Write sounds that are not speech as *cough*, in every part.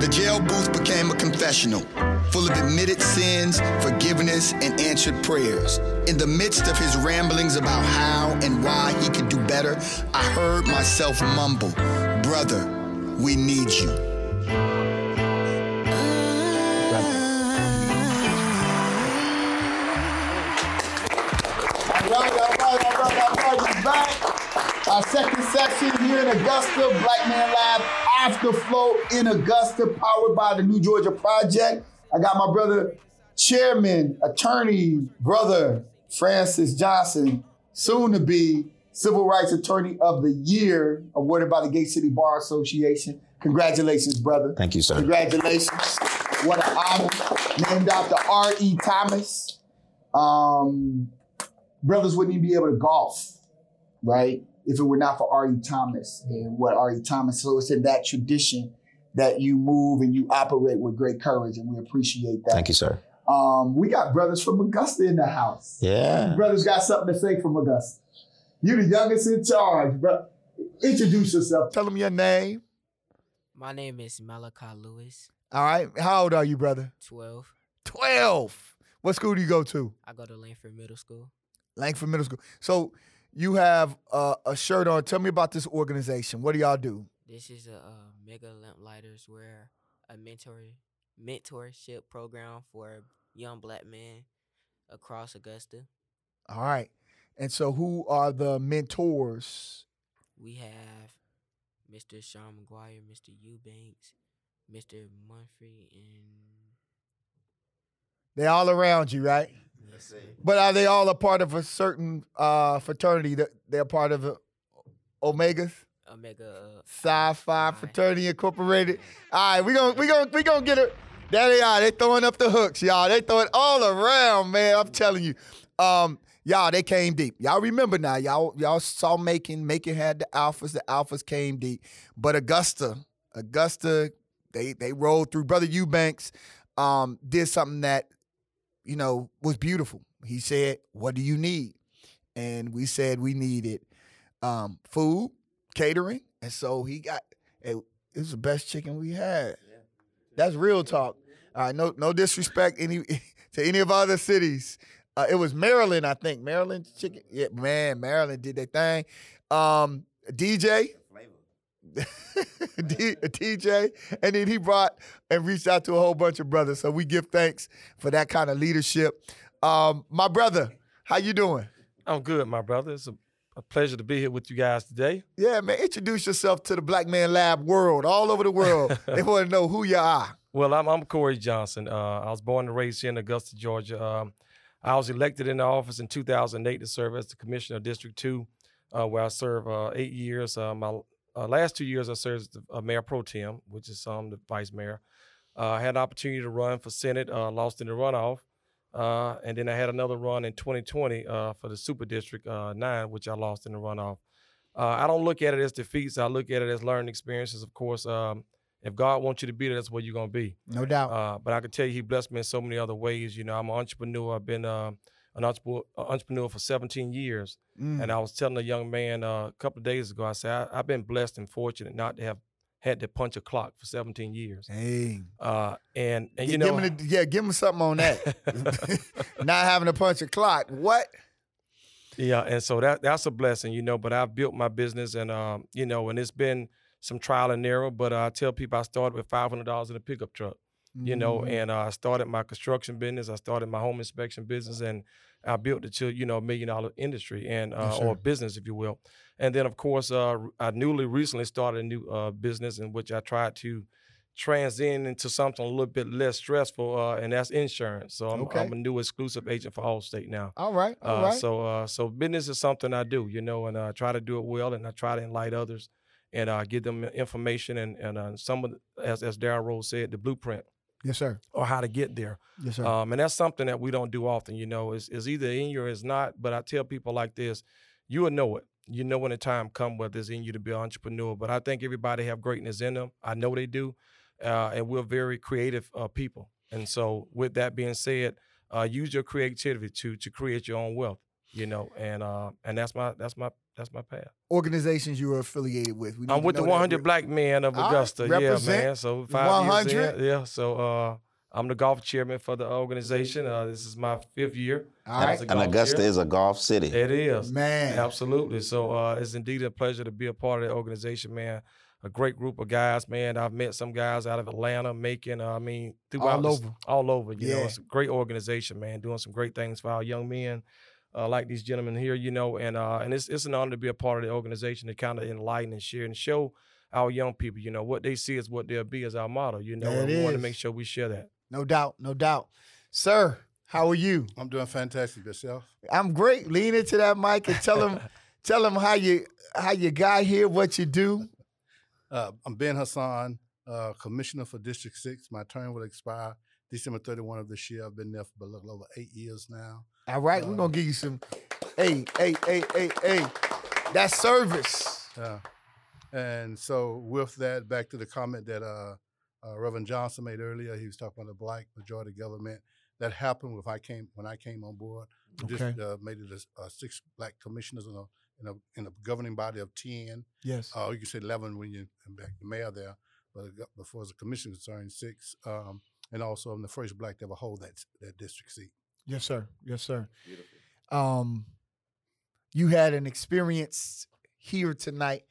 The jail booth became a confessional, full of admitted sins, forgiveness, and answered prayers. In the midst of his ramblings about how and why he could do better, I heard myself mumble, Brother, we need you. Our second session here in Augusta, Black Man Lab Afterflow in Augusta, powered by the New Georgia Project. I got my brother, chairman, attorney, brother Francys Johnson, soon to be Civil Rights Attorney of the Year, awarded by the Gate City Bar Association. Congratulations, brother. Thank you, sir. Congratulations. What an honor. Named after R.E. Thomas. Um, brothers wouldn't even be able to golf, right? If it were not for R.E. Thomas and what R.E. Thomas. So it's in that tradition that you move and you operate with great courage, and we appreciate that. Thank you, sir. Um, we got brothers from Augusta in the house. Yeah. Brothers got something to say from Augusta. You the youngest in charge, bro. Introduce yourself. Tell them your name. My name is Malachi Lewis, All right. How old are you, brother? 12. 12. What school do you go to? I go to Langford Middle School. Langford Middle School. So you have uh, a shirt on. Tell me about this organization. What do y'all do? This is a uh, Mega Lamp Lighters where a mentor mentorship program for young black men across Augusta. All right. And so who are the mentors? We have Mr. Sean McGuire, Mr. Eubanks, Mr. Munfrey, and They all around you, right? Let's see. But are they all a part of a certain uh, fraternity? That they're part of uh, Omegas, Omega. Uh, Psi Phi Phi. Fraternity Incorporated. All right, we gonna we gonna we gonna get it. There they are. They throwing up the hooks, y'all. They throw it all around, man. I'm telling you. Um, y'all, they came deep. Y'all remember now. Y'all y'all saw Macon. Macon had the alphas. The alphas came deep. But Augusta, Augusta, they they rolled through. Brother Eubanks um, did something that you know, was beautiful. He said, What do you need? And we said we needed um, food, catering. And so he got it, it was the best chicken we had. That's real talk. All right, no, no disrespect any *laughs* to any of other cities. Uh, it was Maryland, I think. Maryland chicken. Yeah, man, Maryland did their thing. Um, DJ. *laughs* D- TJ, and then he brought and reached out to a whole bunch of brothers. So we give thanks for that kind of leadership. Um, my brother, how you doing? I'm good, my brother. It's a, a pleasure to be here with you guys today. Yeah, man. Introduce yourself to the Black Man Lab world, all over the world. *laughs* they want to know who you are. Well, I'm, I'm Corey Johnson. Uh, I was born and raised here in Augusta, Georgia. Um, I was elected into office in 2008 to serve as the commissioner of District 2, uh, where I served uh, eight years. Uh, my uh, last two years, I served as the uh, mayor pro tem, which is um, the vice mayor. Uh, I had an opportunity to run for Senate, uh, lost in the runoff. Uh, and then I had another run in 2020 uh, for the Super District uh, 9, which I lost in the runoff. Uh, I don't look at it as defeats. I look at it as learning experiences. Of course, um, if God wants you to be there, that's where you're going to be. No doubt. Uh, but I can tell you, He blessed me in so many other ways. You know, I'm an entrepreneur. I've been uh, an entrepreneur, for 17 years. Mm. And I was telling a young man uh, a couple of days ago, I said, I, I've been blessed and fortunate not to have had to punch a clock for 17 years. Hey. Uh, and and you know, give the, yeah, give me something on that. *laughs* *laughs* Not having to punch a clock. What? Yeah, and so that that's a blessing, you know. But I've built my business, and um, you know, and it's been some trial and error. But uh, I tell people I started with five hundred dollars in a pickup truck, you know, Mhm. and uh, I started my construction business. I started my home inspection business, and I built it to you know a million dollar industry and uh, Yes, or business, if you will. And then of course, uh, I newly recently started a new uh, business in which I tried to transcend into something a little bit less stressful, uh, and that's insurance. So I'm, Okay. I'm a new exclusive agent for Allstate now. All right. All Uh, right. So, uh, so business is something I do, you know, and I try to do it well, and I try to enlighten others, and uh, give them information and and uh, some of, the, as as Darren Rose said, the blueprint yes, sir. or how to get there. Yes, sir. Um, and that's something that we don't do often, you know. It's, it's either in you or it's not. But I tell people like this, you will know it. You know when the time come whether it's in you to be an entrepreneur. But I think everybody have greatness in them. I know they do, uh, and we're very creative uh, people. And so, with that being said, uh, use your creativity to to create your own wealth. You know, and uh, and that's my that's my that's my path. Organizations you were affiliated with. I'm with the 100 Black Men of Augusta. Yeah, man. So five 100. years in. Yeah. So uh, I'm the golf chairman for the organization. Uh, this is my fifth year. All right. And Augusta chair. is a golf city. It is. Man. Absolutely. So uh, it's indeed a pleasure to be a part of the organization, man. A great group of guys, man. I've met some guys out of Atlanta, Macon. Uh, I mean, throughout All over. all over. You know, it's a great organization, man. Doing some great things for our young men, uh, like these gentlemen here. You know, and uh, and it's it's an honor to be a part of the organization to kind of enlighten and share and show our young people. You know, what they see is what they'll be is our motto. You know, There and it we want to make sure we share that. No doubt, no doubt. Sir, how are you? I'm doing fantastic yourself. I'm great. Lean into that mic and tell them *laughs* tell them how you how you got here, what you do. Uh, I'm Ben Hasan, uh, Commissioner for District 6. My term will expire December 31 of this year. I've been there for a little over eight years now. All right, we're gonna give you some hey, hey, hey, hey, hey. That's service. Yeah. and so, with that, back to the comment that uh, uh, Reverend Johnson made earlier, he was talking about the black majority government. That happened when I came when I came on board. We Okay. Just uh, made it a, six black commissioners in a, in a in a governing body of ten. Yes. Uh, you can say 11 when you back the mayor there, but before a commission concerned, six. Um, and also I'm the first black to ever hold that that district seat. Yes, sir. Yes, sir. Um, you had an experience here tonight.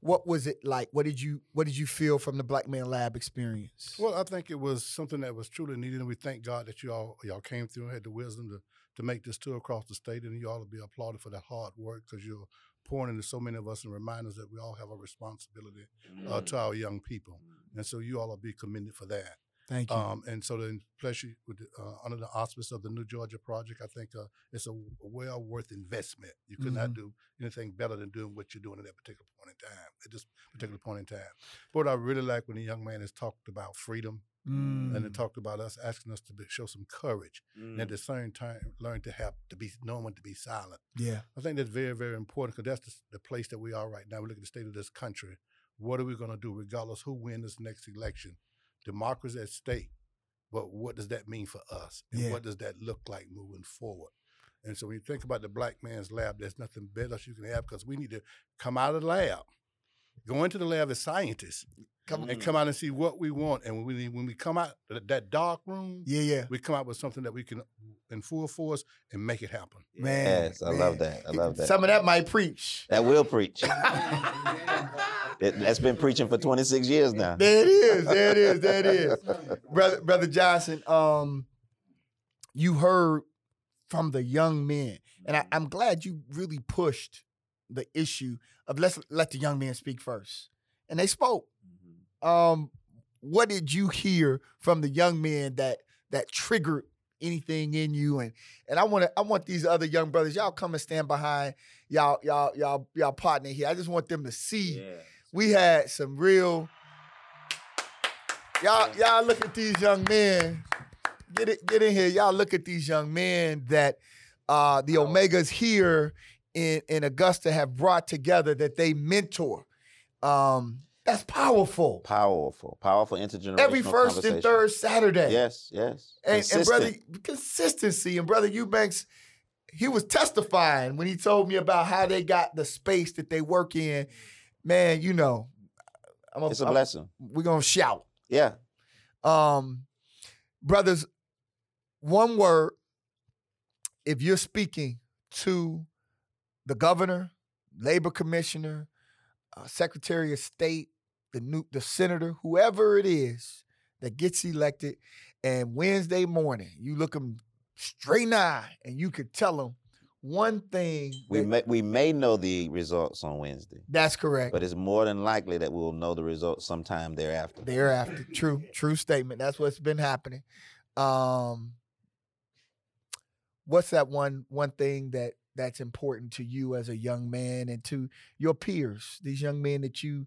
What was it like? What did you What did you feel from the Black Man Lab experience? Well, I think it was something that was truly needed, and we thank God that you all y'all came through and had the wisdom to to make this tour across the state, and you all to be applauded for that hard work because you're pouring into so many of us and remind us that we all have a responsibility uh, to our young people, and so you all will be commended for that. Thank you. Um, and so then, pleasure with uh, under the auspice of the New Georgia Project, I think uh, it's a, well worth investment. You could not do anything better than doing what you're doing at that particular point in time, at this particular point in time. But what I really like when the young man has talked about freedom and Mm. it talked about us asking us to be, show some courage and at the same time learn to have to be know when to be silent. yeah. I think that's very, very important because that's the, the place that we are right now. We look at the state of this country. What are we going to do, regardless who wins this next election? Democracy at stake, but what does that mean for us? And Yeah. what does that look like moving forward? And so when you think about the black man's lab, there's nothing better you can have because we need to come out of the lab, go into the lab as scientists, Come and come mm. out and see what we want. And when we when we come out that, that dark room, Yeah, yeah. we come out with something that we can in full force and make it happen. Man. Yes, I love that. I love that. Some of that might preach. That will preach. *laughs* *laughs* It, that's been preaching for 26 years now. There it is. There it is. There it is. Brother Brother Johnson, um, you heard from the young men, and I, I'm glad you really pushed the issue of let's let the young men speak first. And they spoke. Um, what did you hear from the young men that that triggered anything in you? And and I want to I want these other young brothers, y'all come and stand behind y'all y'all y'all y'all partner here. I just want them to see we had some real y'all y'all look at these young men. Get it get in here. Y'all look at these young men that uh the omegas here in in augusta have brought together that they mentor. Um that's powerful. Powerful, powerful intergenerational every first and third saturday. Yes, yes. and, and brother consistency. And brother eubanks he was testifying when he told me about how they got the space that they work in man you know I'm it's a blessing. we're gonna shout Yeah. um brothers one word if you're speaking to the governor labor commissioner uh, secretary of state the new the senator whoever it is that gets elected and wednesday morning you look them straight in the eye and you could tell them one thing We may, we may know the results on Wednesday, that's correct but it's more than likely that we'll know the results sometime thereafter. thereafter. True, true statement. That's what's been happening. Um, what's that one one thing that that's important to you as a young man and to your peers, these young men that you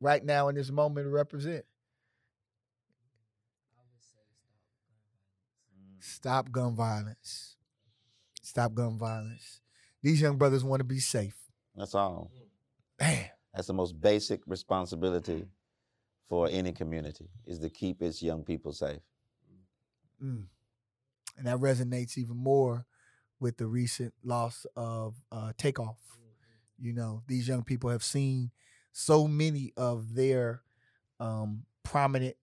right now in this moment represent? Stop gun violence. Stop gun violence. These young brothers want to be safe. That's all. Man, That's the most basic responsibility for any community is to keep its young people safe. Mm. And that resonates even more with the recent loss of uh, Takeoff. You know, these young people have seen so many of their um, prominent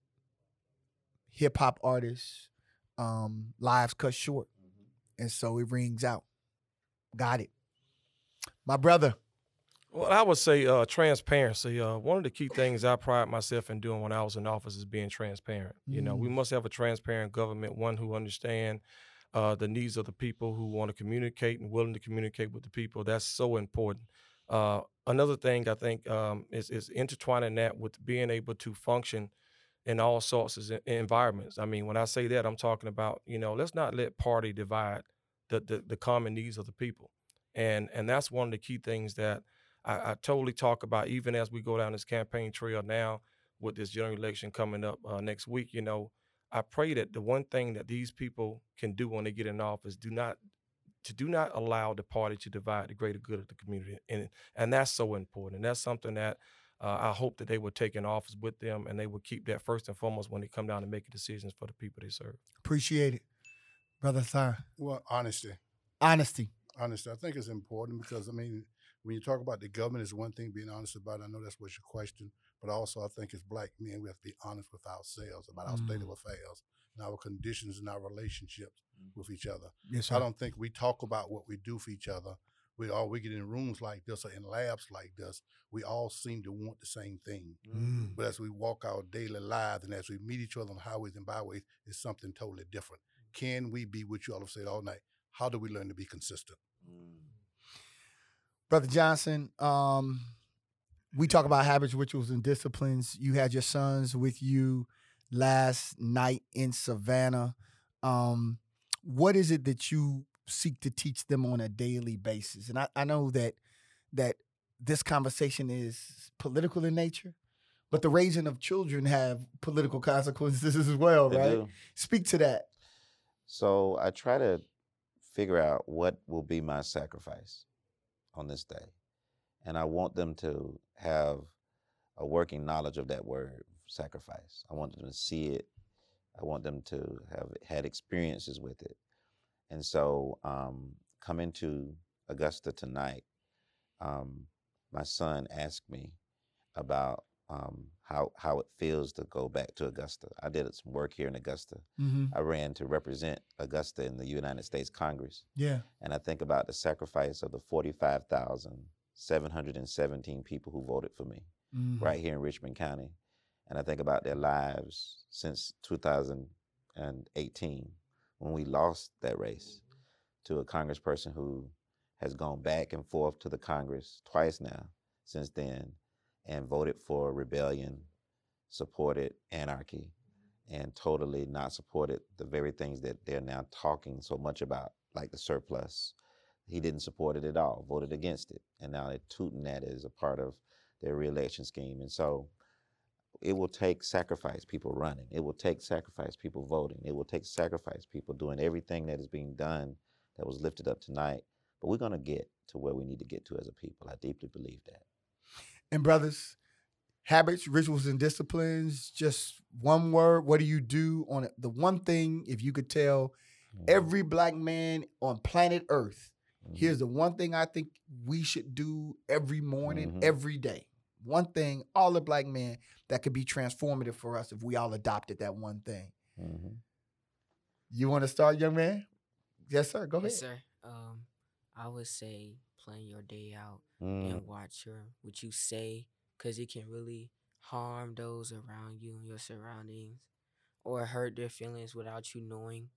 hip hop artists um, lives cut short, and so it rings out. Got it, my brother. Well, I would say uh, transparency. Uh, one of the key things I pride myself in doing when I was in office is being transparent. You know, we Mm. must have a transparent government, one who understand uh, the needs of the people, who want to communicate and willing to communicate with the people. That's so important. Uh, another thing I think um, is, is intertwining that with being able to function in all sorts of environments. I mean, when I say that, I'm talking about you know, let's not let party divide the the, the common needs of the people, and and that's one of the key things that I, I totally talk about even as we go down this campaign trail now with this general election coming up uh, next week. You know, I pray that the one thing that these people can do when they get in office do not to do not allow the party to divide the greater good of the community, and and that's so important. And that's something that uh, I hope that they will take an office with them, and they will keep that first and foremost when they come down and make decisions for the people they serve. Appreciate it, brother. Sir, Well, honesty. honesty. Honesty. I think it's important because I mean, when you talk about the government, is one thing being honest about. It. I know that's what your question, but also I think as black men, we have to be honest with ourselves about our state of affairs and our conditions and our relationships with each other. Yes, I don't think we talk about what we do for each other. We all we get in rooms like this or in labs like this. We all seem to want the same thing. Mm. But as we walk our daily lives and as we meet each other on highways and byways, it's something totally different. Can we be what you all have said all night? How do we learn to be consistent? Brother Johnson, um, we talk about habits, rituals, and disciplines. You had your sons with you last night in Savannah. Um, what is it that you seek to teach them on a daily basis? And I, I know that that this conversation is political in nature, but the raising of children have political *laughs* consequences as well, They right? do. Speak to that. So I try to figure out what will be my sacrifice on this day. And I want them to have a working knowledge of that word, sacrifice. I want them to see it. I want them to have had experiences with it. And so um, coming to Augusta tonight, um, my son asked me about um, how how it feels to go back to Augusta. I did some work here in Augusta. Mm-hmm. I ran to represent Augusta in the United States Congress. Yeah. And I think about the sacrifice of the 45,717 people who voted for me Mhm. right here in Richmond County. And I think about their lives since 2018 when we lost that race mm-hmm. to a congressperson who has gone back and forth to the Congress twice now since then and voted for rebellion, supported anarchy, mm-hmm. and totally not supported the very things that they're now talking so much about, like the surplus. He didn't support it at all, voted against it. And now they're tooting that as a part of their reelection scheme. And so it will take sacrifice people running. It will take sacrifice people voting. It will take sacrifice people doing everything that is being done that was lifted up tonight. But we're going to get to where we need to get to as a people. I deeply believe that. And brothers, habits, rituals, and disciplines. Just one word. What do you do on it? The one thing, if you could tell Mhm. every black man on planet Earth, Mhm. here's the one thing I think we should do every morning, Mhm. every day. One thing, all the black men that could be transformative for us if we all adopted that one thing. Mhm. You want to start, young man? Yes, sir. Go ahead. Yes, sir. Um, I would say plan your day out Mm. and watch your what you say, cause it can really harm those around you and your surroundings, or hurt their feelings without you knowing.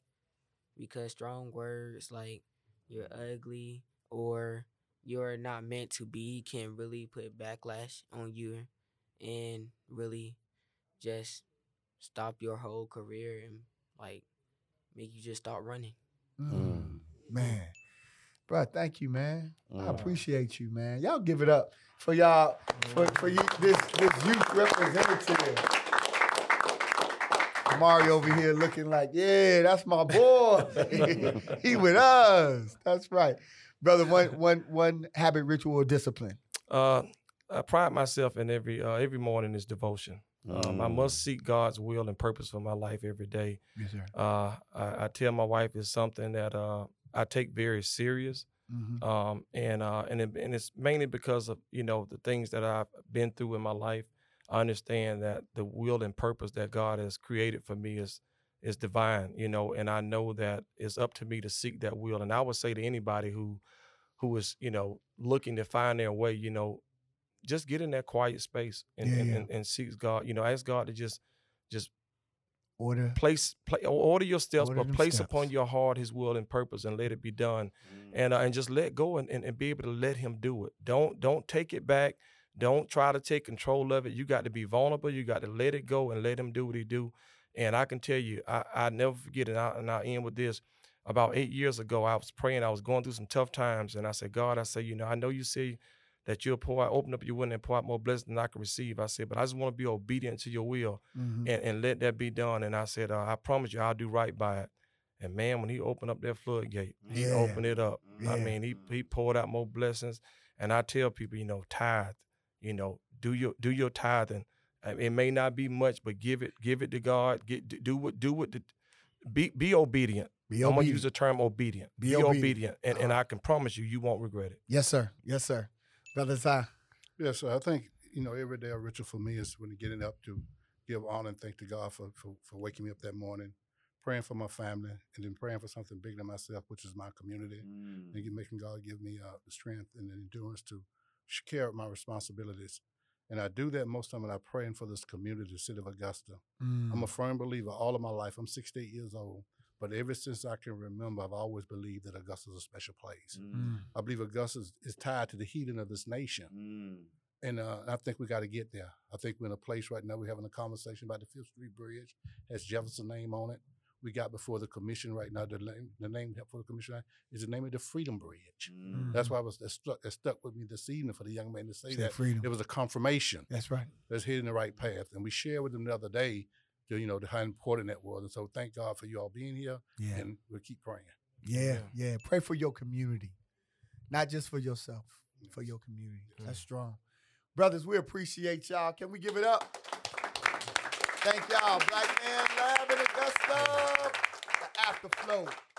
Because strong words like "you're ugly" or "you're not meant to be" can really put backlash on you, and really just stop your whole career and like make you just stop running. Mm, man. Bro, thank you, man. I Mm. appreciate you, man. Y'all give it up for y'all, for, for you, this, this youth representative. Mario over here looking like, yeah, that's my boy. *laughs* he with us. That's right. Brother, one, one, one habit, ritual, or discipline. Uh, I pride myself in every uh, every morning is devotion. Um, I Mm. must seek God's will and purpose for my life every day. Yes, sir. Uh, I, I tell my wife it's something that uh, I take very serious. Mhm. um, and uh, and it, and it's mainly because of you know the things that I've been through in my life. I understand that the will and purpose that God has created for me is is divine, you know, and I know that it's up to me to seek that will. And I would say to anybody who who is you know looking to find their way, you know, just get in that quiet space and Yeah, and, yeah. and, and seek God. You know, ask God to just just Order. place, play, order your steps, Order but them place upon your heart His will and purpose, and let it be done and uh, and just let go and, and, and be able to let him do it. Don't don't take it back. Don't try to take control of it. You got to be vulnerable. You got to let it go and let him do what he do. And I can tell you, I I never forget it. And I, and I end with this. About eight years ago, I was praying. I was going through some tough times, and I said, God, I say, you know, I know you say that you'll pour out, open up your window and pour out more blessings than I can receive. I said, but I just want to be obedient to your will Mhm. and, and let that be done. And I said, uh, I promise you, I'll do right by it. And man, when he opened up that floodgate, he Yeah. opened it up. I mean, he he poured out more blessings. And I tell people, you know, tithe, you know, do your do your tithing. It may not be much, but give it give it to God. Get do what do what the, be be obedient. Be I'm gonna use the term obedient. Be Be, obedient. obedient, and, and I can promise you, you won't regret it. Yes, sir. Yes, sir. Brother Si. Yes, sir. I think you know every day a ritual for me is when getting up to give honor and thank to God for, for for waking me up that morning, praying for my family, and then praying for something bigger than myself, which is my community, and making God give me uh, the strength and the endurance to sh- carry out my responsibilities. And I do that most of the time and I'm praying for this community, the city of Augusta. Mm. I'm a firm believer all of my life. I'm 68 years old, but ever since I can remember, I've always believed that Augusta is a special place. Mm. I believe Augusta is, is tied to the healing of this nation. And uh, I think we got to get there. I think we're in a place right now. We're having a conversation about the Fifth Street Bridge. Has Jefferson name on it. We got before the commission right now. The name, the name for the commission is the name of the Freedom Bridge. Mm. That's why I was that stuck, that stuck with me this evening for the young man to say Say that freedom. it was a confirmation That's right. that's hitting the right path. And we shared with them the other day, the, you know, the, how important that was. And so thank God for you all being here, Yeah. and we'll keep praying. Yeah, yeah. Pray for your community, not just for yourself, for your community. That's strong. Brothers, we appreciate y'all. Can we give it up? Thank y'all. Black Man Lab in Augusta. The Afterflow.